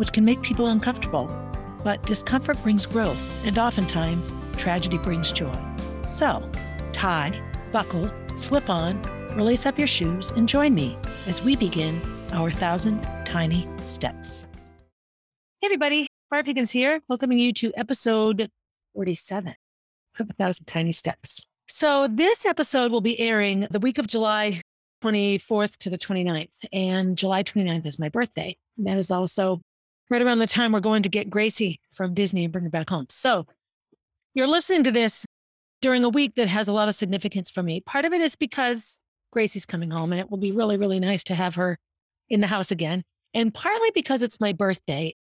which can make people uncomfortable. But discomfort brings growth, and oftentimes, tragedy brings joy. So, tie, buckle, slip on, release up your shoes, and join me as we begin our thousand tiny steps. Hey, everybody, Barb Higgins here, welcoming you to episode 47 of A Thousand Tiny Steps. So, this episode will be airing the week of July 24th to the 29th, and July 29th is my birthday. That is also right around the time we're going to get Gracie from Disney and bring her back home. So you're listening to this during a week that has a lot of significance for me. Part of it is because Gracie's coming home and it will be really, really nice to have her in the house again. And partly because it's my birthday.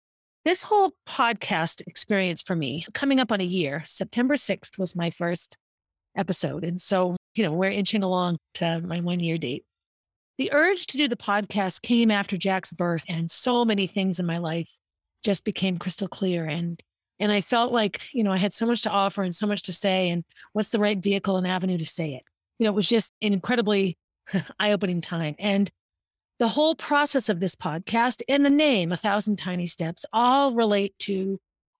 This whole podcast experience for me, coming up on a year, September 6th was my first episode. And so, you know, we're inching along to my one year date. The urge to do the podcast came after Jack's birth, and so many things in my life just became crystal clear. And and I felt like, you know, I had so much to offer and so much to say, and what's the right vehicle and avenue to say it? You know, it was just an incredibly eye-opening time. And the whole process of this podcast and the name, A Thousand Tiny Steps, all relate to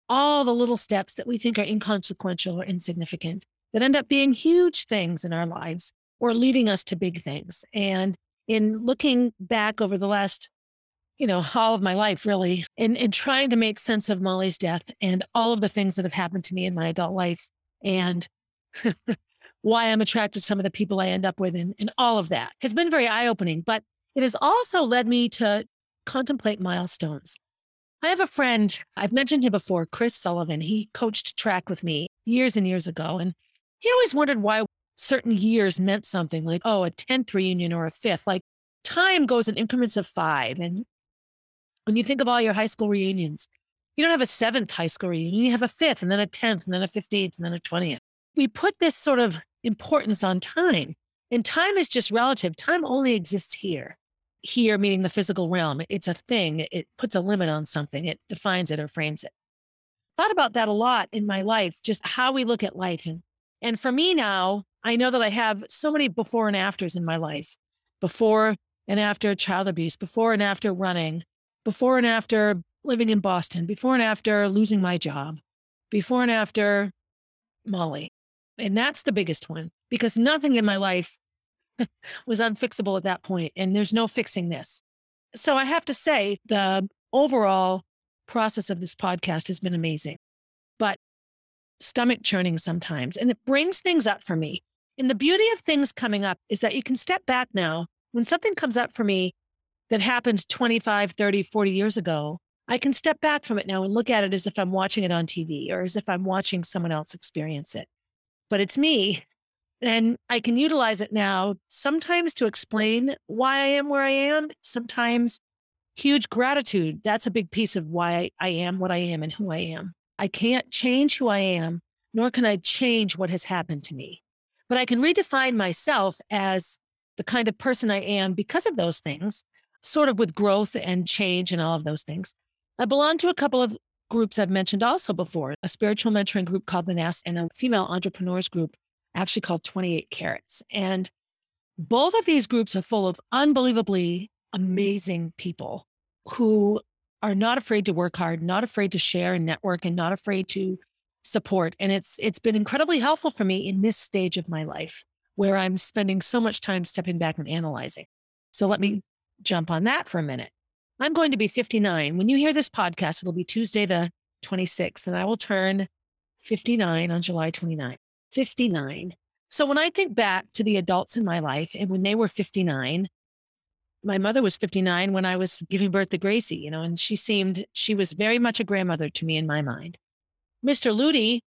all the little steps that we think are inconsequential or insignificant that end up being huge things in our lives or leading us to big things. And in looking back over the last, you know, all of my life, really, in, in trying to make sense of Molly's death and all of the things that have happened to me in my adult life and why I'm attracted to some of the people I end up with and, and all of that has been very eye opening. But it has also led me to contemplate milestones. I have a friend, I've mentioned him before, Chris Sullivan. He coached track with me years and years ago. And he always wondered why certain years meant something like, oh, a 10th reunion or a fifth. Like time goes in increments of five. And when you think of all your high school reunions, you don't have a seventh high school reunion, you have a fifth, and then a 10th, and then a 15th, and then a 20th. We put this sort of importance on time, and time is just relative. Time only exists here. Here, meaning the physical realm. It's a thing, it puts a limit on something, it defines it or frames it. Thought about that a lot in my life, just how we look at life. And, and for me now, I know that I have so many before and afters in my life before and after child abuse, before and after running, before and after living in Boston, before and after losing my job, before and after Molly. And that's the biggest one because nothing in my life was unfixable at that point, and there's no fixing this. So I have to say, the overall process of this podcast has been amazing, stomach churning sometimes. And it brings things up for me and the beauty of things coming up is that you can step back now. When something comes up for me that happened 25, 30, 40 years ago, I can step back from it now and look at it as if I'm watching it on TV or as if I'm watching someone else experience it. But it's me. And I can utilize it now sometimes to explain why I am where I am, sometimes huge gratitude. That's a big piece of why I am what I am and who I am. I can't change who I am, nor can I change what has happened to me but I can redefine myself as the kind of person I am because of those things, sort of with growth and change and all of those things. I belong to a couple of groups I've mentioned also before a spiritual mentoring group called the Nest and a female entrepreneurs group actually called 28 Carrots. And both of these groups are full of unbelievably amazing people who are not afraid to work hard, not afraid to share and network, and not afraid to support. And it's it's been incredibly helpful for me in this stage of my life where I'm spending so much time stepping back and analyzing. So let me jump on that for a minute. I'm going to be 59. When you hear this podcast, it'll be Tuesday the 26th, and I will turn 59 on July 29. 59. So when I think back to the adults in my life and when they were 59, my mother was 59 when I was giving birth to Gracie, you know, and she seemed, she was very much a grandmother to me in my mind. Mr. Ludi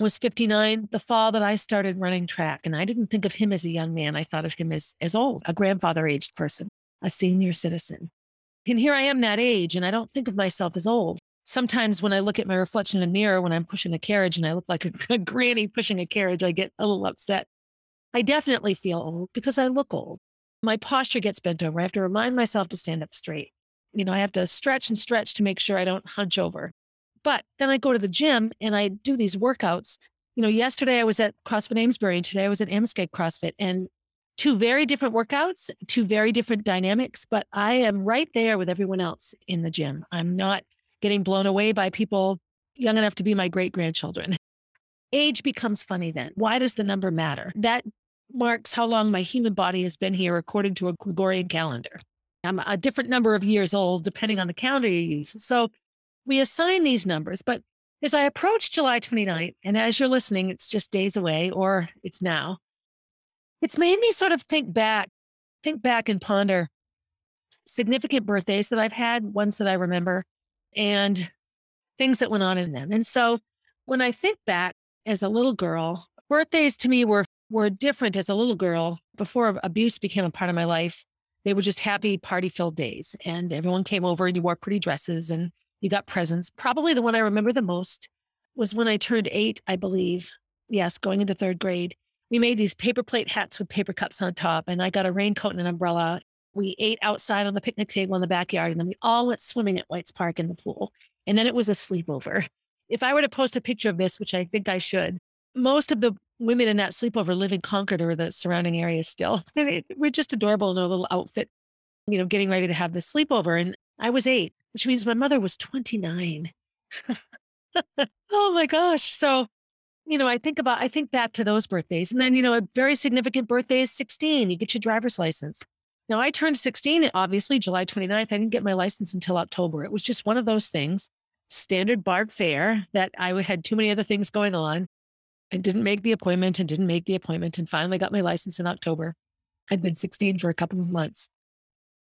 was 59 the fall that I started running track. And I didn't think of him as a young man. I thought of him as, as old, a grandfather aged person, a senior citizen. And here I am that age, and I don't think of myself as old. sometimes when I look at my reflection in a mirror when I'm pushing a carriage and I look like a, a granny pushing a carriage, I get a little upset. I definitely feel old because I look old. My posture gets bent over. I have to remind myself to stand up straight. You know, I have to stretch and stretch to make sure I don't hunch over. But then I go to the gym and I do these workouts. You know, yesterday I was at CrossFit Amesbury and today I was at Amscape CrossFit and two very different workouts, two very different dynamics, but I am right there with everyone else in the gym. I'm not getting blown away by people young enough to be my great grandchildren. Age becomes funny then. Why does the number matter? That marks how long my human body has been here according to a Gregorian calendar. I'm a different number of years old depending on the calendar you use. So we assign these numbers, but as I approach July 29th, and as you're listening, it's just days away or it's now, it's made me sort of think back, think back and ponder significant birthdays that I've had, ones that I remember, and things that went on in them. And so when I think back as a little girl, birthdays to me were were different as a little girl before abuse became a part of my life. They were just happy party filled days and everyone came over and you wore pretty dresses and you got presents. Probably the one I remember the most was when I turned 8, I believe. Yes, going into 3rd grade. We made these paper plate hats with paper cups on top and I got a raincoat and an umbrella we ate outside on the picnic table in the backyard, and then we all went swimming at White's Park in the pool. And then it was a sleepover. If I were to post a picture of this, which I think I should, most of the women in that sleepover live in Concord or the surrounding areas still. We're just adorable in our little outfit, you know, getting ready to have this sleepover. And I was eight, which means my mother was 29. oh my gosh. So, you know, I think about, I think back to those birthdays. And then, you know, a very significant birthday is 16. You get your driver's license. Now, I turned 16, obviously, July 29th. I didn't get my license until October. It was just one of those things, standard Barb fare that I had too many other things going on and didn't make the appointment and didn't make the appointment and finally got my license in October. I'd been 16 for a couple of months.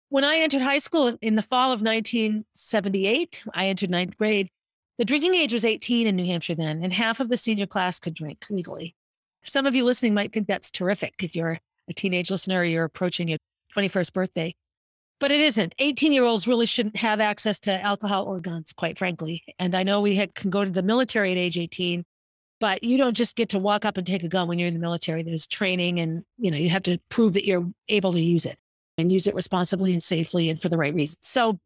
When I entered high school in the fall of 1978, I entered ninth grade. The drinking age was 18 in New Hampshire then, and half of the senior class could drink legally. Some of you listening might think that's terrific if you're a teenage listener or you're approaching your 21st birthday. But it isn't. 18 year olds really shouldn't have access to alcohol or guns, quite frankly. And I know we can go to the military at age 18, but you don't just get to walk up and take a gun when you're in the military. There's training and, you know, you have to prove that you're able to use it and use it responsibly and safely and for the right reasons. So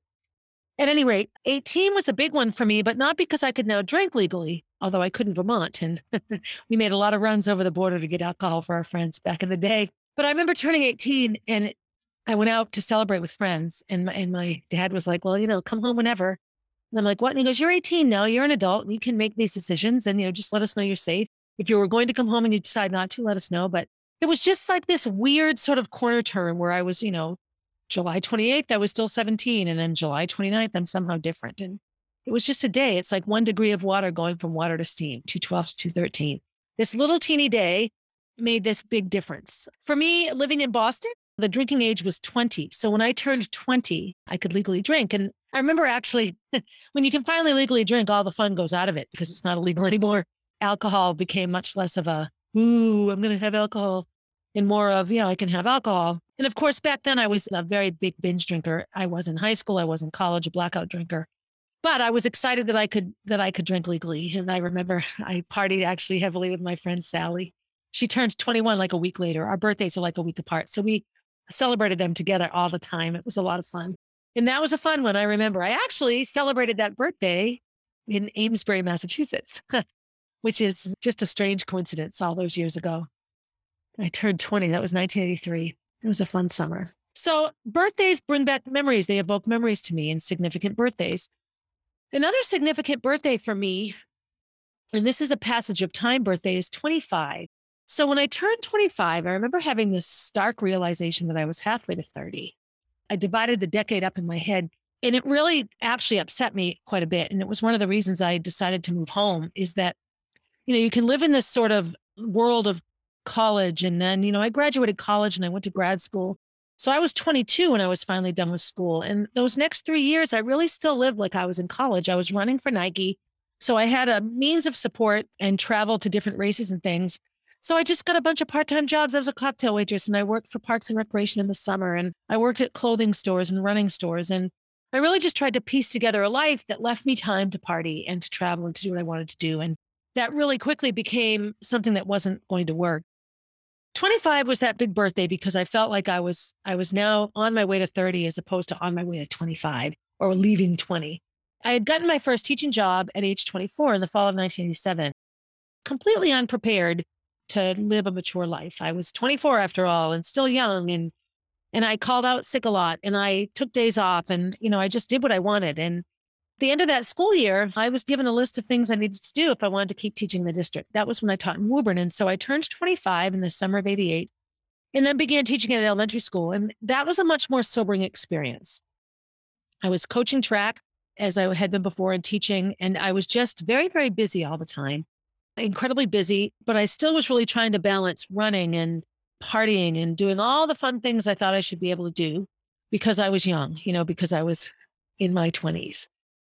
at any rate, 18 was a big one for me, but not because I could now drink legally, although I could in Vermont. And we made a lot of runs over the border to get alcohol for our friends back in the day. But I remember turning 18 and I went out to celebrate with friends, and my, and my dad was like, "Well, you know, come home whenever." And I'm like, "What?" And he goes, "You're 18 now. You're an adult. You can make these decisions, and you know, just let us know you're safe. If you were going to come home and you decide not to, let us know." But it was just like this weird sort of corner turn where I was, you know, July 28th, I was still 17, and then July 29th, I'm somehow different. And it was just a day. It's like one degree of water going from water to steam, 212 to 213. This little teeny day made this big difference. For me, living in Boston, the drinking age was 20. So when I turned 20, I could legally drink. And I remember actually, when you can finally legally drink, all the fun goes out of it because it's not illegal anymore. Alcohol became much less of a, ooh, I'm going to have alcohol, and more of, you know, I can have alcohol. And of course, back then I was a very big binge drinker. I was in high school, I was in college, a blackout drinker. But I was excited that I could that I could drink legally. And I remember I partied actually heavily with my friend Sally. She turned 21 like a week later. Our birthdays are like a week apart. So we celebrated them together all the time. It was a lot of fun. And that was a fun one. I remember I actually celebrated that birthday in Amesbury, Massachusetts, which is just a strange coincidence all those years ago. I turned 20. That was 1983. It was a fun summer. So birthdays bring back memories. They evoke memories to me and significant birthdays. Another significant birthday for me, and this is a passage of time birthday, is 25. So when I turned 25, I remember having this stark realization that I was halfway to 30. I divided the decade up in my head and it really actually upset me quite a bit. And it was one of the reasons I decided to move home is that, you know, you can live in this sort of world of college. And then, you know, I graduated college and I went to grad school. So I was 22 when I was finally done with school. And those next three years, I really still lived like I was in college. I was running for Nike. So I had a means of support and travel to different races and things. So I just got a bunch of part time jobs. I was a cocktail waitress and I worked for Parks and Recreation in the summer and I worked at clothing stores and running stores. And I really just tried to piece together a life that left me time to party and to travel and to do what I wanted to do. And that really quickly became something that wasn't going to work. 25 was that big birthday because I felt like I was I was now on my way to 30 as opposed to on my way to 25 or leaving 20. I had gotten my first teaching job at age 24 in the fall of 1987, completely unprepared to live a mature life. I was 24 after all and still young and and I called out sick a lot and I took days off and you know I just did what I wanted and the end of that school year, I was given a list of things I needed to do if I wanted to keep teaching the district. That was when I taught in Woburn. And so I turned 25 in the summer of 88 and then began teaching at an elementary school. And that was a much more sobering experience. I was coaching track as I had been before and teaching, and I was just very, very busy all the time, incredibly busy, but I still was really trying to balance running and partying and doing all the fun things I thought I should be able to do because I was young, you know, because I was in my 20s.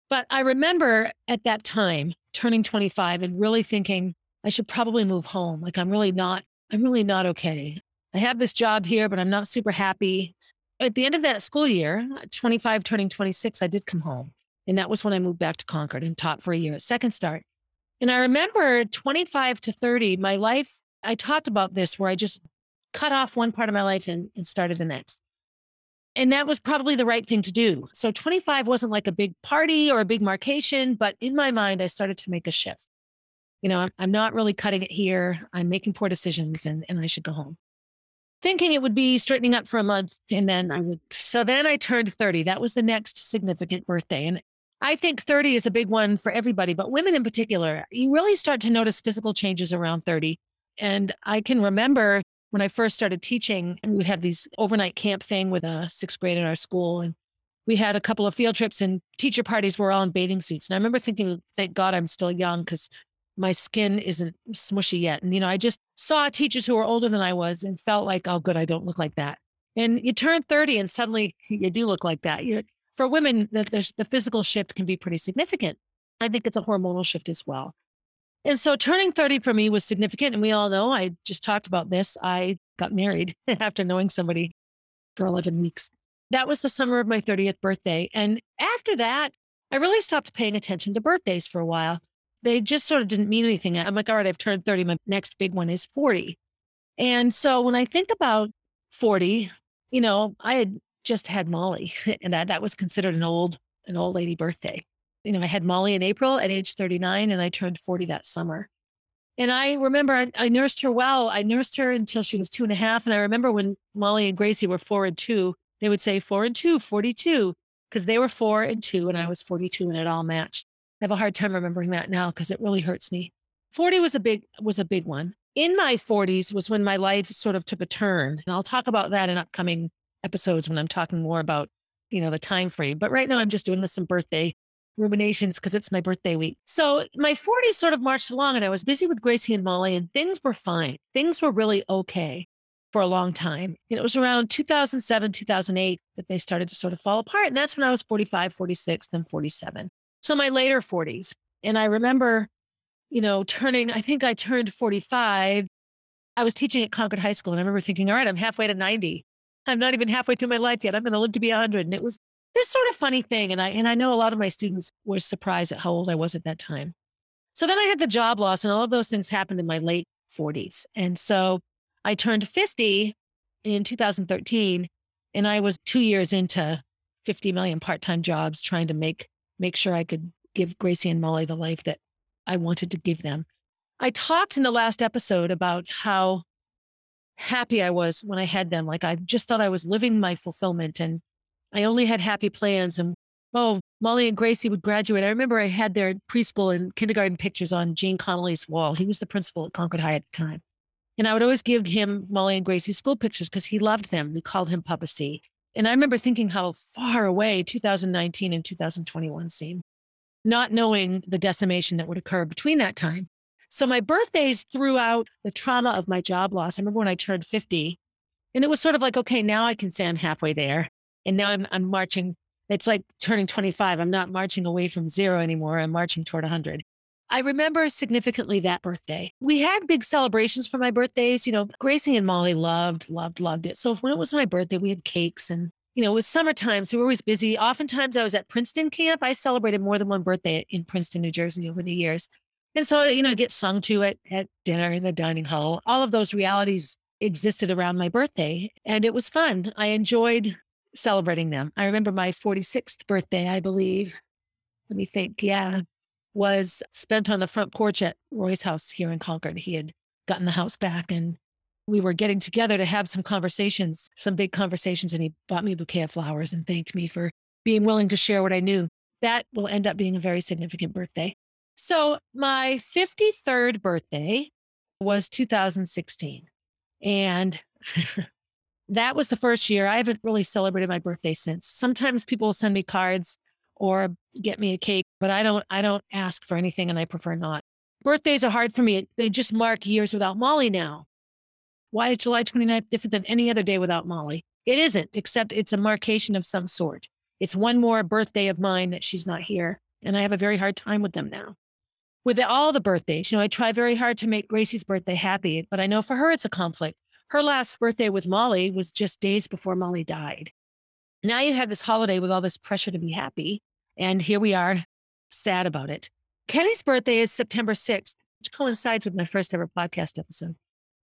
But I remember at that time turning 25 and really thinking I should probably move home. Like I'm really not, I'm really not okay. I have this job here, but I'm not super happy. At the end of that school year, 25 turning 26, I did come home. And that was when I moved back to Concord and taught for a year at Second Start. And I remember 25 to 30, my life, I talked about this where I just cut off one part of my life and, and started the next. And that was probably the right thing to do. So 25 wasn't like a big party or a big markation, but in my mind, I started to make a shift. You know, I'm, I'm not really cutting it here. I'm making poor decisions and, and I should go home. Thinking it would be straightening up for a month and then I would. So then I turned 30. That was the next significant birthday. And I think 30 is a big one for everybody, but women in particular, you really start to notice physical changes around 30. And I can remember when I first started teaching, and we'd have these overnight camp thing with a sixth grade in our school. And we had a couple of field trips and teacher parties were all in bathing suits. And I remember thinking, thank God I'm still young because my skin isn't smushy yet. And, you know, I just saw teachers who were older than I was and felt like, oh, good, I don't look like that. And you turn 30 and suddenly you do look like that. You're, for women, the, the physical shift can be pretty significant. I think it's a hormonal shift as well. And so turning 30 for me was significant. And we all know, I just talked about this. I got married after knowing somebody for 11 weeks. That was the summer of my 30th birthday. And after that, I really stopped paying attention to birthdays for a while. They just sort of didn't mean anything. I'm like, all right, I've turned 30. My next big one is 40. And so when I think about 40, you know, I had just had Molly and that, that was considered an old, an old lady birthday you know, I had Molly in April at age 39 and I turned 40 that summer. And I remember I, I, nursed her well. I nursed her until she was two and a half. And I remember when Molly and Gracie were four and two, they would say four and two, 42, because they were four and two and I was 42 and it all matched. I have a hard time remembering that now because it really hurts me. 40 was a big was a big one. In my 40s was when my life sort of took a turn. And I'll talk about that in upcoming episodes when I'm talking more about, you know, the time frame. But right now I'm just doing this some birthday ruminations because it's my birthday week. So my 40s sort of marched along and I was busy with Gracie and Molly and things were fine. Things were really okay for a long time. And it was around 2007, 2008 that they started to sort of fall apart. And that's when I was 45, 46, then 47. So my later 40s. And I remember, you know, turning, I think I turned 45. I was teaching at Concord High School and I remember thinking, all right, I'm halfway to 90. I'm not even halfway through my life yet. I'm going to live to be 100. And it was this sort of funny thing. And I and I know a lot of my students were surprised at how old I was at that time. So then I had the job loss, and all of those things happened in my late 40s. And so I turned 50 in 2013, and I was two years into 50 million part-time jobs trying to make make sure I could give Gracie and Molly the life that I wanted to give them. I talked in the last episode about how happy I was when I had them. Like I just thought I was living my fulfillment and I only had happy plans. And oh, Molly and Gracie would graduate. I remember I had their preschool and kindergarten pictures on Gene Connolly's wall. He was the principal at Concord High at the time. And I would always give him Molly and Gracie's school pictures because he loved them. We called him Papa C. And I remember thinking how far away 2019 and 2021 seemed, not knowing the decimation that would occur between that time. So my birthdays throughout the trauma of my job loss, I remember when I turned 50, and it was sort of like, okay, now I can say I'm halfway there. And now I'm, I'm marching. It's like turning 25. I'm not marching away from zero anymore. I'm marching toward 100. I remember significantly that birthday. We had big celebrations for my birthdays. You know, Gracie and Molly loved, loved, loved it. So when it was my birthday, we had cakes and you know, it was summertime, so we were always busy. Oftentimes I was at Princeton camp. I celebrated more than one birthday in Princeton, New Jersey over the years. And so, you know, get sung to it at dinner in the dining hall. All of those realities existed around my birthday, and it was fun. I enjoyed celebrating them. I remember my 46th birthday, I believe. Let me think. Yeah, was spent on the front porch at Roy's house here in Concord. He had gotten the house back and we were getting together to have some conversations, some big conversations, and he bought me a bouquet of flowers and thanked me for being willing to share what I knew. That will end up being a very significant birthday. So, my 53rd birthday was 2016. And that was the first year I haven't really celebrated my birthday since. Sometimes people will send me cards or get me a cake, but I don't I don't ask for anything and I prefer not. Birthdays are hard for me. They just mark years without Molly now. Why is July 29th different than any other day without Molly? It isn't, except it's a markation of some sort. It's one more birthday of mine that she's not here. And I have a very hard time with them now. With all the birthdays, you know, I try very hard to make Gracie's birthday happy, but I know for her it's a conflict. Her last birthday with Molly was just days before Molly died. Now you have this holiday with all this pressure to be happy. And here we are, sad about it. Kenny's birthday is September 6th, which coincides with my first ever podcast episode.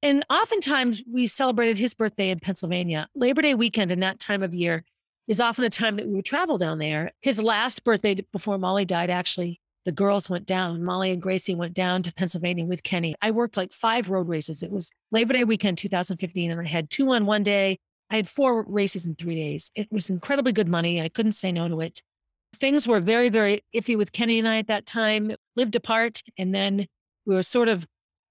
And oftentimes we celebrated his birthday in Pennsylvania. Labor Day weekend in that time of year is often a time that we would travel down there. His last birthday before Molly died, actually, the girls went down. Molly and Gracie went down to Pennsylvania with Kenny. I worked like five road races. It was Labor Day weekend 2015, and I had two on one day. I had four races in three days. It was incredibly good money. I couldn't say no to it. Things were very, very iffy with Kenny and I at that time, lived apart, and then we were sort of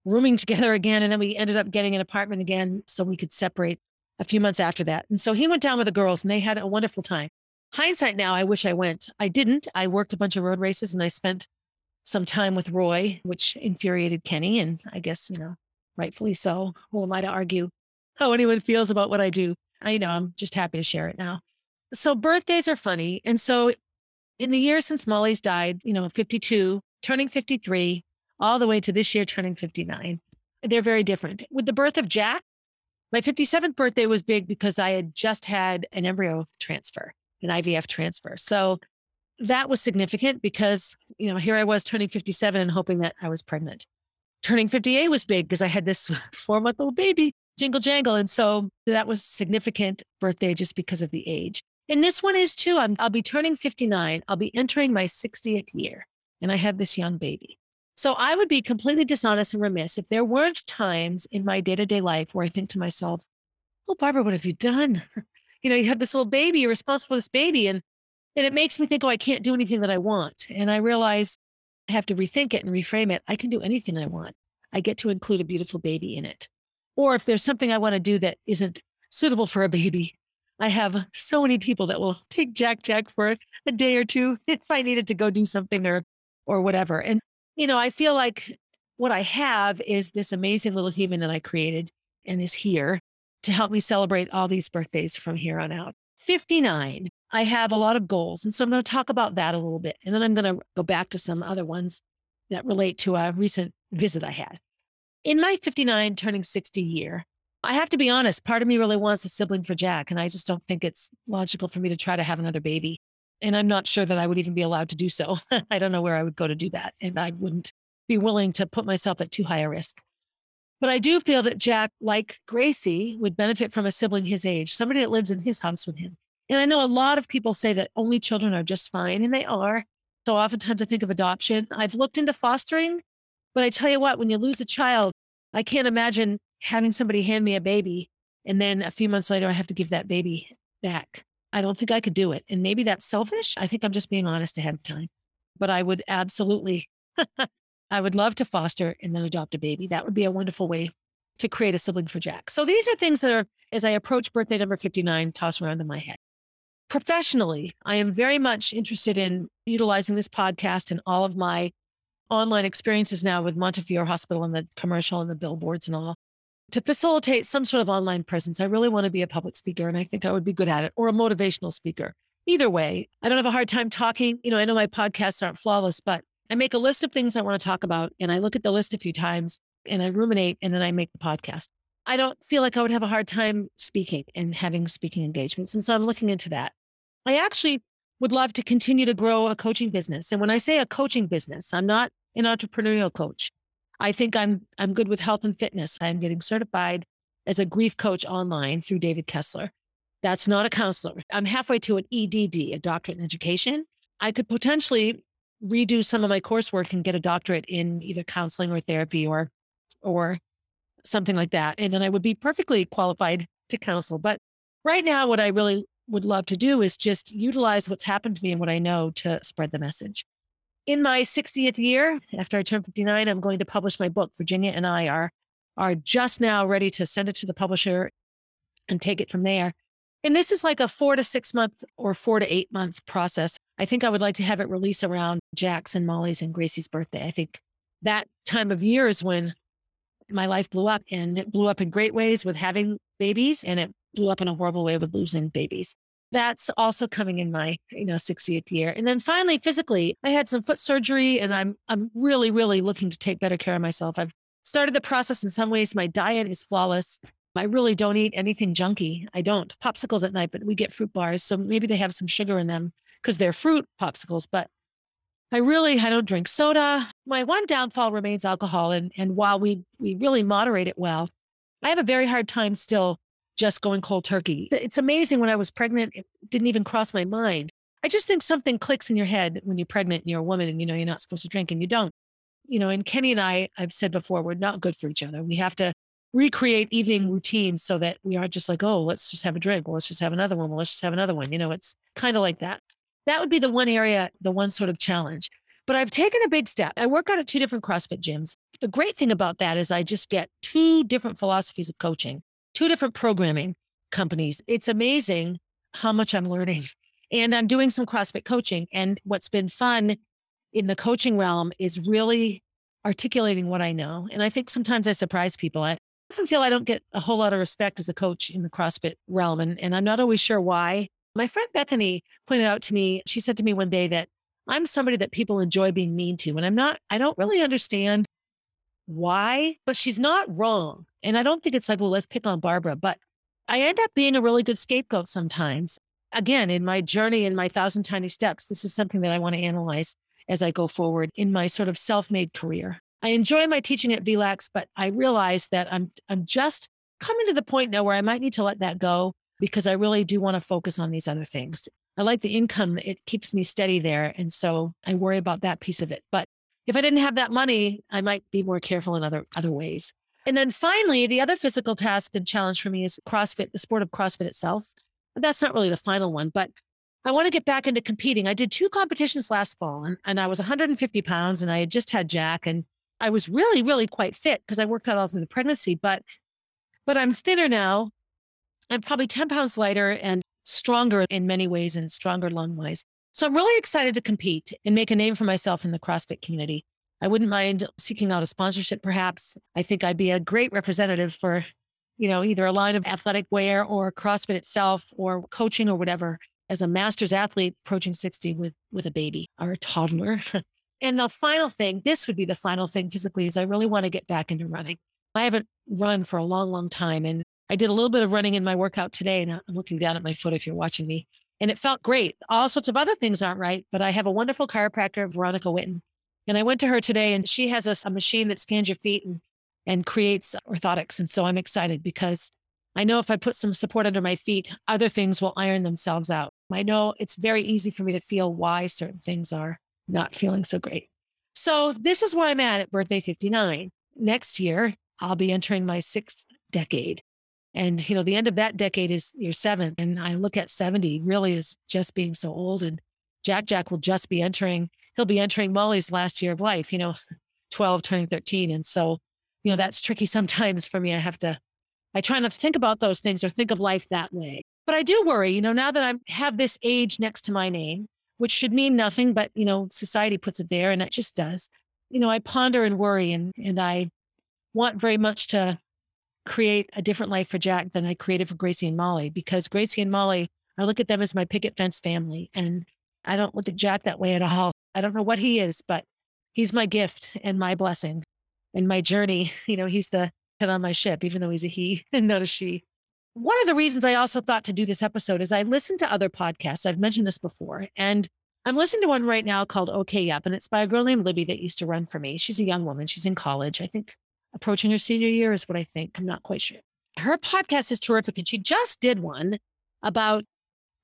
rooming together again. And then we ended up getting an apartment again so we could separate a few months after that. And so he went down with the girls and they had a wonderful time. Hindsight now, I wish I went. I didn't. I worked a bunch of road races and I spent some time with Roy, which infuriated Kenny. And I guess, you know, rightfully so. Who am I to argue how anyone feels about what I do? I you know I'm just happy to share it now. So birthdays are funny. And so in the years since Molly's died, you know, 52, turning 53, all the way to this year turning 59. They're very different. With the birth of Jack, my 57th birthday was big because I had just had an embryo transfer, an IVF transfer. So that was significant because, you know, here I was turning 57 and hoping that I was pregnant. Turning 58 was big because I had this four month old baby, jingle jangle. And so that was significant birthday just because of the age. And this one is too. I'm, I'll be turning 59. I'll be entering my 60th year and I have this young baby. So I would be completely dishonest and remiss if there weren't times in my day to day life where I think to myself, oh, Barbara, what have you done? you know, you have this little baby, you're responsible for this baby. And, and it makes me think, oh, I can't do anything that I want. And I realize I have to rethink it and reframe it. I can do anything I want. I get to include a beautiful baby in it. Or if there's something I want to do that isn't suitable for a baby, I have so many people that will take Jack Jack for a day or two if I needed to go do something or or whatever. And you know, I feel like what I have is this amazing little human that I created and is here to help me celebrate all these birthdays from here on out. 59. I have a lot of goals. And so I'm going to talk about that a little bit. And then I'm going to go back to some other ones that relate to a recent visit I had. In my 59 turning 60 year, I have to be honest, part of me really wants a sibling for Jack. And I just don't think it's logical for me to try to have another baby. And I'm not sure that I would even be allowed to do so. I don't know where I would go to do that. And I wouldn't be willing to put myself at too high a risk. But I do feel that Jack, like Gracie, would benefit from a sibling his age, somebody that lives in his house with him. And I know a lot of people say that only children are just fine, and they are. So oftentimes I think of adoption. I've looked into fostering, but I tell you what, when you lose a child, I can't imagine having somebody hand me a baby and then a few months later I have to give that baby back. I don't think I could do it. And maybe that's selfish. I think I'm just being honest ahead of time. But I would absolutely, I would love to foster and then adopt a baby. That would be a wonderful way to create a sibling for Jack. So these are things that are, as I approach birthday number 59, toss around in my head. Professionally, I am very much interested in utilizing this podcast and all of my online experiences now with Montefiore Hospital and the commercial and the billboards and all to facilitate some sort of online presence. I really want to be a public speaker and I think I would be good at it or a motivational speaker. Either way, I don't have a hard time talking. You know, I know my podcasts aren't flawless, but I make a list of things I want to talk about and I look at the list a few times and I ruminate and then I make the podcast. I don't feel like I would have a hard time speaking and having speaking engagements. And so I'm looking into that. I actually would love to continue to grow a coaching business. And when I say a coaching business, I'm not an entrepreneurial coach. I think I'm I'm good with health and fitness. I'm getting certified as a grief coach online through David Kessler. That's not a counselor. I'm halfway to an EDD, a doctorate in education. I could potentially redo some of my coursework and get a doctorate in either counseling or therapy or or something like that. And then I would be perfectly qualified to counsel. But right now, what I really would love to do is just utilize what's happened to me and what I know to spread the message. In my 60th year, after I turn 59, I'm going to publish my book. Virginia and I are are just now ready to send it to the publisher and take it from there. And this is like a four to six month or four to eight month process. I think I would like to have it release around Jack's and Molly's and Gracie's birthday. I think that time of year is when my life blew up and it blew up in great ways with having babies and it blew up in a horrible way with losing babies. That's also coming in my, you know, 60th year. And then finally, physically, I had some foot surgery and I'm I'm really, really looking to take better care of myself. I've started the process in some ways. My diet is flawless. I really don't eat anything junky. I don't. Popsicles at night, but we get fruit bars. So maybe they have some sugar in them because they're fruit popsicles. But I really I don't drink soda. My one downfall remains alcohol. And and while we we really moderate it well, I have a very hard time still just going cold turkey. It's amazing when I was pregnant, it didn't even cross my mind. I just think something clicks in your head when you're pregnant and you're a woman and you know you're not supposed to drink and you don't you know, and Kenny and I, I've said before, we're not good for each other. We have to recreate evening routines so that we aren't just like, oh, let's just have a drink. Well, let's just have another one. Well, let's just have another one. You know, it's kind of like that. That would be the one area, the one sort of challenge. But I've taken a big step. I work out at two different CrossFit gyms. The great thing about that is I just get two different philosophies of coaching, two different programming companies. It's amazing how much I'm learning. And I'm doing some CrossFit coaching. And what's been fun in the coaching realm is really articulating what I know. And I think sometimes I surprise people. I often feel I don't get a whole lot of respect as a coach in the CrossFit realm. And, and I'm not always sure why. My friend Bethany pointed out to me, she said to me one day that I'm somebody that people enjoy being mean to. And I'm not, I don't really understand why, but she's not wrong. And I don't think it's like, well, let's pick on Barbara, but I end up being a really good scapegoat sometimes. Again, in my journey, in my thousand tiny steps, this is something that I want to analyze as I go forward in my sort of self-made career. I enjoy my teaching at VLACS, but I realize that I'm I'm just coming to the point now where I might need to let that go because I really do want to focus on these other things. I like the income, it keeps me steady there. And so I worry about that piece of it. But if I didn't have that money, I might be more careful in other other ways. And then finally, the other physical task and challenge for me is CrossFit, the sport of CrossFit itself. That's not really the final one, but I want to get back into competing. I did two competitions last fall and, and I was 150 pounds and I had just had Jack and I was really, really quite fit because I worked out all through the pregnancy, but but I'm thinner now. I'm probably 10 pounds lighter and stronger in many ways and stronger lung wise. So I'm really excited to compete and make a name for myself in the CrossFit community. I wouldn't mind seeking out a sponsorship, perhaps. I think I'd be a great representative for, you know, either a line of athletic wear or CrossFit itself or coaching or whatever as a master's athlete approaching 60 with with a baby or a toddler. and the final thing, this would be the final thing physically, is I really want to get back into running. I haven't run for a long, long time. And I did a little bit of running in my workout today. And I'm looking down at my foot if you're watching me. And it felt great. All sorts of other things aren't right, but I have a wonderful chiropractor, Veronica Witten. And I went to her today and she has a, a machine that scans your feet and, and creates orthotics. And so I'm excited because I know if I put some support under my feet, other things will iron themselves out. I know it's very easy for me to feel why certain things are not feeling so great. So, this is where I'm at at birthday 59. Next year, I'll be entering my sixth decade. And, you know, the end of that decade is your seventh. And I look at 70 really as just being so old. And Jack Jack will just be entering, he'll be entering Molly's last year of life, you know, 12, turning 13. And so, you know, that's tricky sometimes for me. I have to I try not to think about those things or think of life that way. But I do worry, you know, now that I have this age next to my name, which should mean nothing, but, you know, society puts it there and it just does. You know, I ponder and worry and, and I want very much to create a different life for Jack than I created for Gracie and Molly because Gracie and Molly, I look at them as my picket fence family. And I don't look at Jack that way at all. I don't know what he is, but he's my gift and my blessing and my journey. You know, he's the head on my ship, even though he's a he and not a she. One of the reasons I also thought to do this episode is I listened to other podcasts. I've mentioned this before, and I'm listening to one right now called Okay, Yup, and it's by a girl named Libby that used to run for me. She's a young woman. She's in college. I think approaching her senior year is what I think. I'm not quite sure. Her podcast is terrific, and she just did one about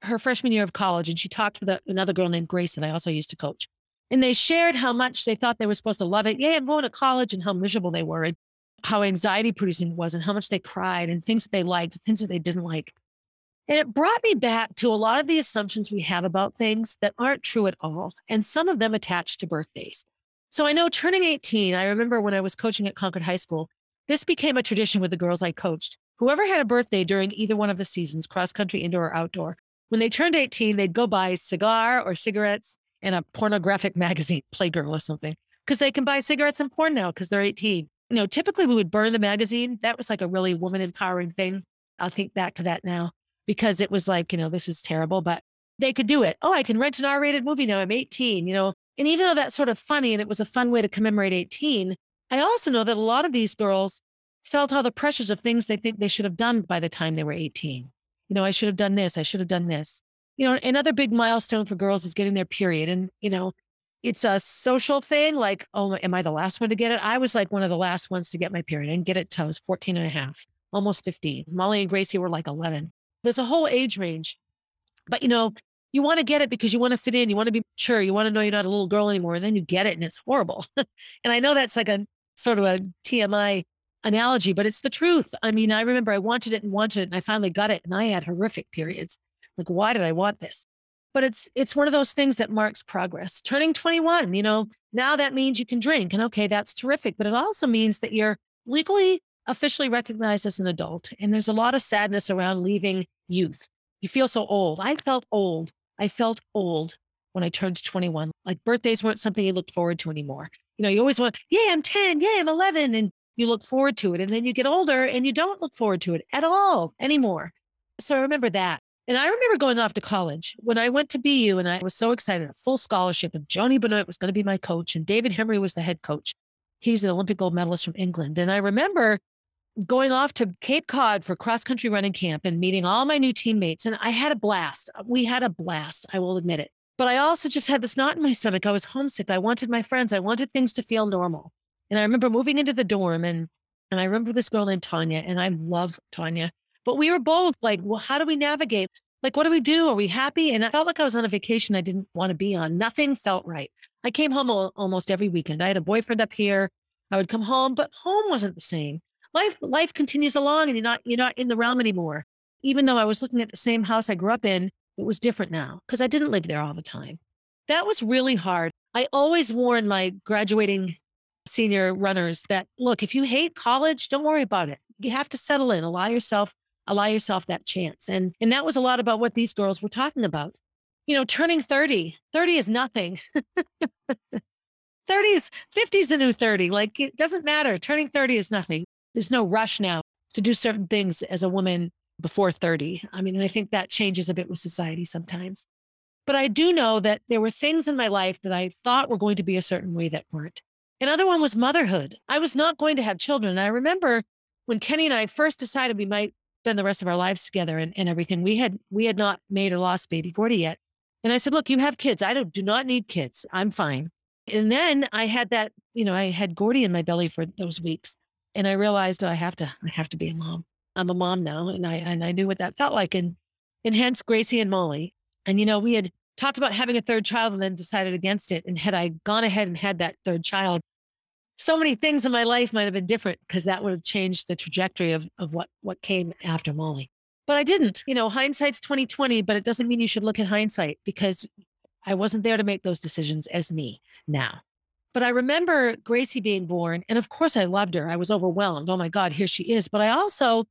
her freshman year of college, and she talked with another girl named Grace that I also used to coach. And they shared how much they thought they were supposed to love it. Yeah, I'm going to college and how miserable they were and how anxiety producing it was and how much they cried and things that they liked, things that they didn't like. And it brought me back to a lot of the assumptions we have about things that aren't true at all. And some of them attached to birthdays. So I know turning 18, I remember when I was coaching at Concord High School, this became a tradition with the girls I coached. Whoever had a birthday during either one of the seasons, cross country, indoor, or outdoor, when they turned 18, they'd go buy a cigar or cigarettes in a pornographic magazine, Playgirl or something, because they can buy cigarettes and porn now because they're 18. You know, typically we would burn the magazine. That was like a really woman empowering thing. I'll think back to that now because it was like, you know, this is terrible, but they could do it. Oh, I can rent an R rated movie now. I'm 18, you know. And even though that's sort of funny and it was a fun way to commemorate 18, I also know that a lot of these girls felt all the pressures of things they think they should have done by the time they were 18. You know, I should have done this. I should have done this you know, another big milestone for girls is getting their period. And, you know, it's a social thing. Like, oh, am I the last one to get it? I was like one of the last ones to get my period and get it till I was 14 and a half, almost 15. Molly and Gracie were like 11. There's a whole age range. But, you know, you want to get it because you want to fit in. You want to be mature. You want to know you're not a little girl anymore. And then you get it and it's horrible. and I know that's like a sort of a TMI analogy, but it's the truth. I mean, I remember I wanted it and wanted it and I finally got it and I had horrific periods. Like, why did I want this? But it's it's one of those things that marks progress. Turning 21, you know, now that means you can drink. And okay, that's terrific. But it also means that you're legally officially recognized as an adult. And there's a lot of sadness around leaving youth. You feel so old. I felt old. I felt old when I turned 21. Like birthdays weren't something you looked forward to anymore. You know, you always want, yeah, I'm 10, yeah, I'm 11. And you look forward to it. And then you get older and you don't look forward to it at all anymore. So I remember that. And I remember going off to college when I went to BU and I was so excited, a full scholarship. And Joni Benoit was going to be my coach, and David Hemery was the head coach. He's an Olympic gold medalist from England. And I remember going off to Cape Cod for cross country running camp and meeting all my new teammates. And I had a blast. We had a blast, I will admit it. But I also just had this knot in my stomach. I was homesick. I wanted my friends. I wanted things to feel normal. And I remember moving into the dorm and and I remember this girl named Tanya, and I love Tanya. But we were both like, well, how do we navigate? Like, what do we do? Are we happy? And I felt like I was on a vacation I didn't want to be on. Nothing felt right. I came home almost every weekend. I had a boyfriend up here. I would come home, but home wasn't the same. Life life continues along and you're not you're not in the realm anymore. Even though I was looking at the same house I grew up in, it was different now because I didn't live there all the time. That was really hard. I always warn my graduating senior runners that look, if you hate college, don't worry about it. You have to settle in, allow yourself allow yourself that chance. And and that was a lot about what these girls were talking about. You know, turning 30, 30 is nothing. Thirty 30s, 50's the new 30. Like it doesn't matter. Turning 30 is nothing. There's no rush now to do certain things as a woman before 30. I mean, and I think that changes a bit with society sometimes. But I do know that there were things in my life that I thought were going to be a certain way that weren't. Another one was motherhood. I was not going to have children. I remember when Kenny and I first decided we might spend the rest of our lives together and, and everything. We had we had not made or lost baby Gordy yet. And I said, look, you have kids. I don't do not need kids. I'm fine. And then I had that, you know, I had Gordy in my belly for those weeks. And I realized oh, I have to, I have to be a mom. I'm a mom now. And I and I knew what that felt like. And and hence Gracie and Molly. And you know, we had talked about having a third child and then decided against it. And had I gone ahead and had that third child, so many things in my life might have been different because that would have changed the trajectory of, of what, what came after Molly. But I didn't. You know, hindsight's 2020, but it doesn't mean you should look at hindsight because I wasn't there to make those decisions as me now. But I remember Gracie being born. And of course, I loved her. I was overwhelmed. Oh my God, here she is. But I also,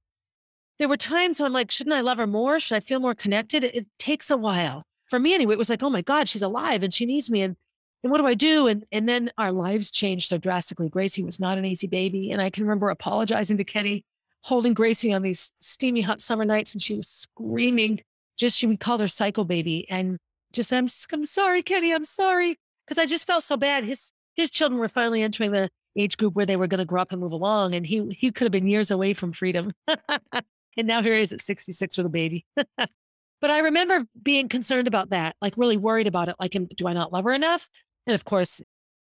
there were times when I'm like, shouldn't I love her more? Should I feel more connected? It, it takes a while. For me, anyway, it was like, oh my God, she's alive and she needs me. And and what do I do? And and then our lives changed so drastically. Gracie was not an easy baby. And I can remember apologizing to Kenny, holding Gracie on these steamy hot summer nights, and she was screaming. Just she would call her psycho baby. And just I'm I'm sorry, Kenny, I'm sorry. Because I just felt so bad. His his children were finally entering the age group where they were going to grow up and move along. And he he could have been years away from freedom. and now here he is at 66 with a baby. but I remember being concerned about that, like really worried about it. Like, do I not love her enough? And of course,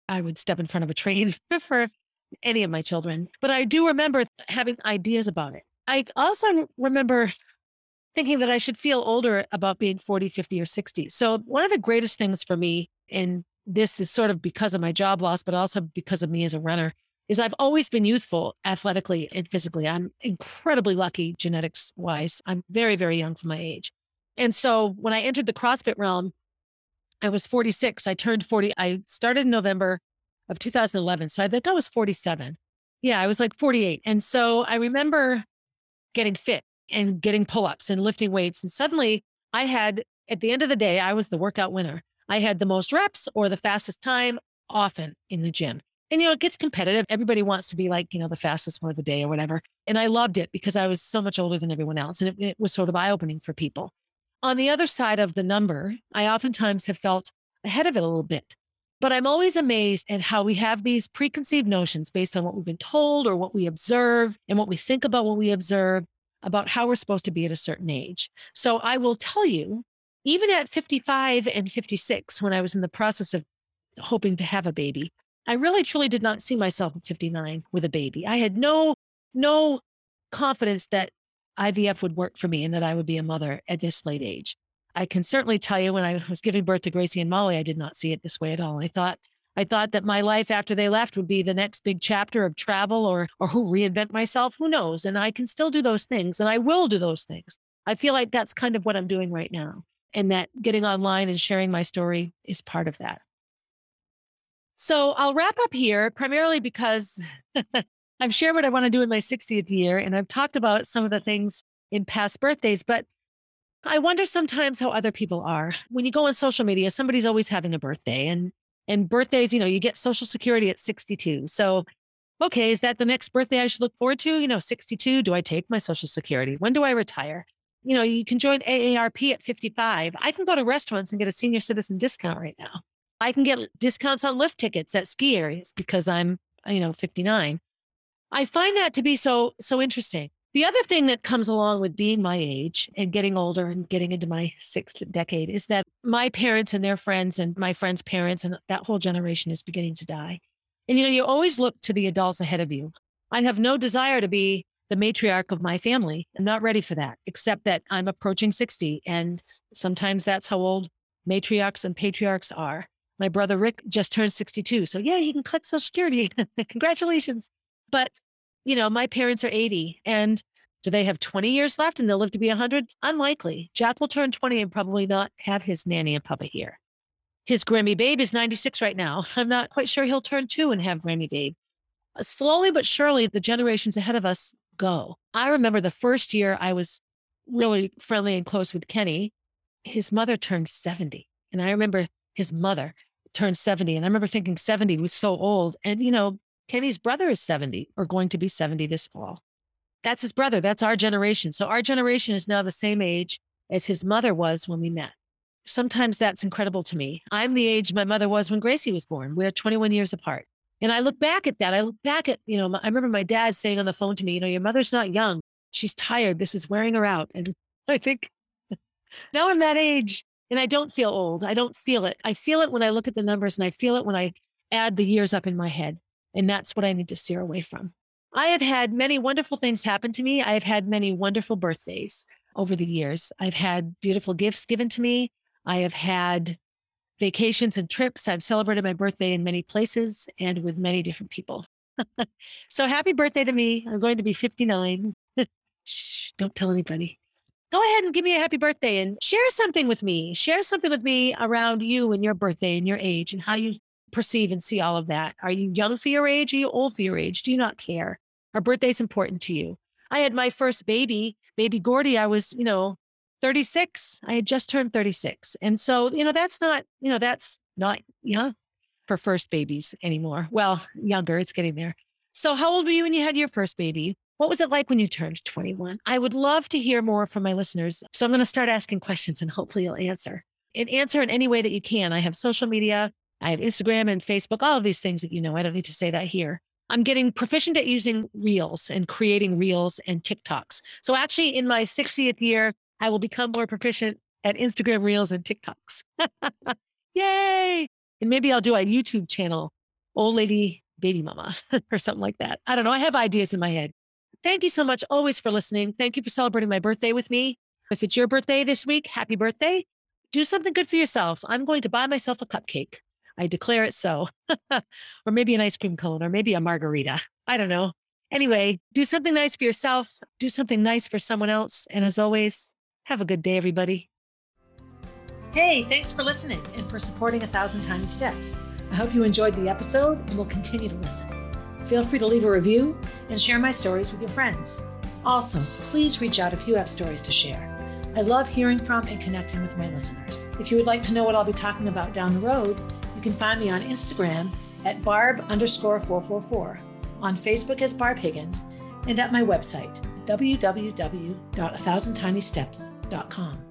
I would step in front of a train for any of my children. But I do remember having ideas about it. I also remember thinking that I should feel older about being 40, 50, or 60. So, one of the greatest things for me, and this is sort of because of my job loss, but also because of me as a runner, is I've always been youthful athletically and physically. I'm incredibly lucky genetics wise. I'm very, very young for my age. And so, when I entered the CrossFit realm, I was 46. I turned 40. I started in November of 2011. So I think I was 47. Yeah, I was like 48. And so I remember getting fit and getting pull ups and lifting weights. And suddenly I had, at the end of the day, I was the workout winner. I had the most reps or the fastest time often in the gym. And, you know, it gets competitive. Everybody wants to be like, you know, the fastest one of the day or whatever. And I loved it because I was so much older than everyone else. And it, it was sort of eye opening for people. On the other side of the number, I oftentimes have felt ahead of it a little bit. But I'm always amazed at how we have these preconceived notions based on what we've been told or what we observe and what we think about what we observe about how we're supposed to be at a certain age. So I will tell you, even at 55 and 56, when I was in the process of hoping to have a baby, I really truly did not see myself at 59 with a baby. I had no, no confidence that IVF would work for me and that I would be a mother at this late age. I can certainly tell you when I was giving birth to Gracie and Molly, I did not see it this way at all. I thought I thought that my life after they left would be the next big chapter of travel or or who reinvent myself. Who knows? And I can still do those things and I will do those things. I feel like that's kind of what I'm doing right now. And that getting online and sharing my story is part of that. So I'll wrap up here primarily because I've shared what I want to do in my 60th year, and I've talked about some of the things in past birthdays, but I wonder sometimes how other people are. When you go on social media, somebody's always having a birthday, and and birthdays, you know, you get Social Security at 62. So, okay, is that the next birthday I should look forward to? You know, 62. Do I take my Social Security? When do I retire? You know, you can join AARP at 55. I can go to restaurants and get a senior citizen discount right now. I can get discounts on lift tickets at ski areas because I'm, you know, 59. I find that to be so so interesting. The other thing that comes along with being my age and getting older and getting into my sixth decade is that my parents and their friends and my friends' parents and that whole generation is beginning to die. And you know, you always look to the adults ahead of you. I have no desire to be the matriarch of my family. I'm not ready for that, except that I'm approaching 60. And sometimes that's how old matriarchs and patriarchs are. My brother Rick just turned 62. So yeah, he can collect Social Security. Congratulations. But, you know, my parents are 80 and do they have 20 years left and they'll live to be 100? Unlikely. Jack will turn 20 and probably not have his nanny and papa here. His Grammy Babe is 96 right now. I'm not quite sure he'll turn two and have Grammy Babe. Uh, slowly but surely, the generations ahead of us go. I remember the first year I was really friendly and close with Kenny, his mother turned 70. And I remember his mother turned 70. And I remember thinking 70 was so old. And, you know, Kenny's brother is 70 or going to be 70 this fall. That's his brother. That's our generation. So our generation is now the same age as his mother was when we met. Sometimes that's incredible to me. I'm the age my mother was when Gracie was born. We're 21 years apart. And I look back at that. I look back at, you know, I remember my dad saying on the phone to me, you know, your mother's not young. She's tired. This is wearing her out. And I think now I'm that age and I don't feel old. I don't feel it. I feel it when I look at the numbers and I feel it when I add the years up in my head. And that's what I need to steer away from. I have had many wonderful things happen to me. I have had many wonderful birthdays over the years. I've had beautiful gifts given to me. I have had vacations and trips. I've celebrated my birthday in many places and with many different people. so happy birthday to me. I'm going to be 59. Shh, don't tell anybody. Go ahead and give me a happy birthday and share something with me. Share something with me around you and your birthday and your age and how you perceive and see all of that? Are you young for your age? Are you old for your age? Do you not care? Our birthday's important to you. I had my first baby, baby Gordy. I was, you know, 36. I had just turned 36. And so, you know, that's not, you know, that's not young for first babies anymore. Well, younger, it's getting there. So, how old were you when you had your first baby? What was it like when you turned 21? I would love to hear more from my listeners. So, I'm going to start asking questions and hopefully you'll answer. And answer in any way that you can. I have social media. I have Instagram and Facebook, all of these things that you know. I don't need to say that here. I'm getting proficient at using reels and creating reels and TikToks. So actually, in my 60th year, I will become more proficient at Instagram reels and TikToks. Yay! And maybe I'll do a YouTube channel, Old Lady Baby Mama, or something like that. I don't know. I have ideas in my head. Thank you so much always for listening. Thank you for celebrating my birthday with me. If it's your birthday this week, happy birthday. Do something good for yourself. I'm going to buy myself a cupcake. I declare it so. or maybe an ice cream cone, or maybe a margarita. I don't know. Anyway, do something nice for yourself, do something nice for someone else. And as always, have a good day, everybody. Hey, thanks for listening and for supporting A Thousand Tiny Steps. I hope you enjoyed the episode and will continue to listen. Feel free to leave a review and share my stories with your friends. Also, please reach out if you have stories to share. I love hearing from and connecting with my listeners. If you would like to know what I'll be talking about down the road, you can find me on Instagram at barb underscore 444, on Facebook as Barb Higgins, and at my website, www.athousandtinysteps.com.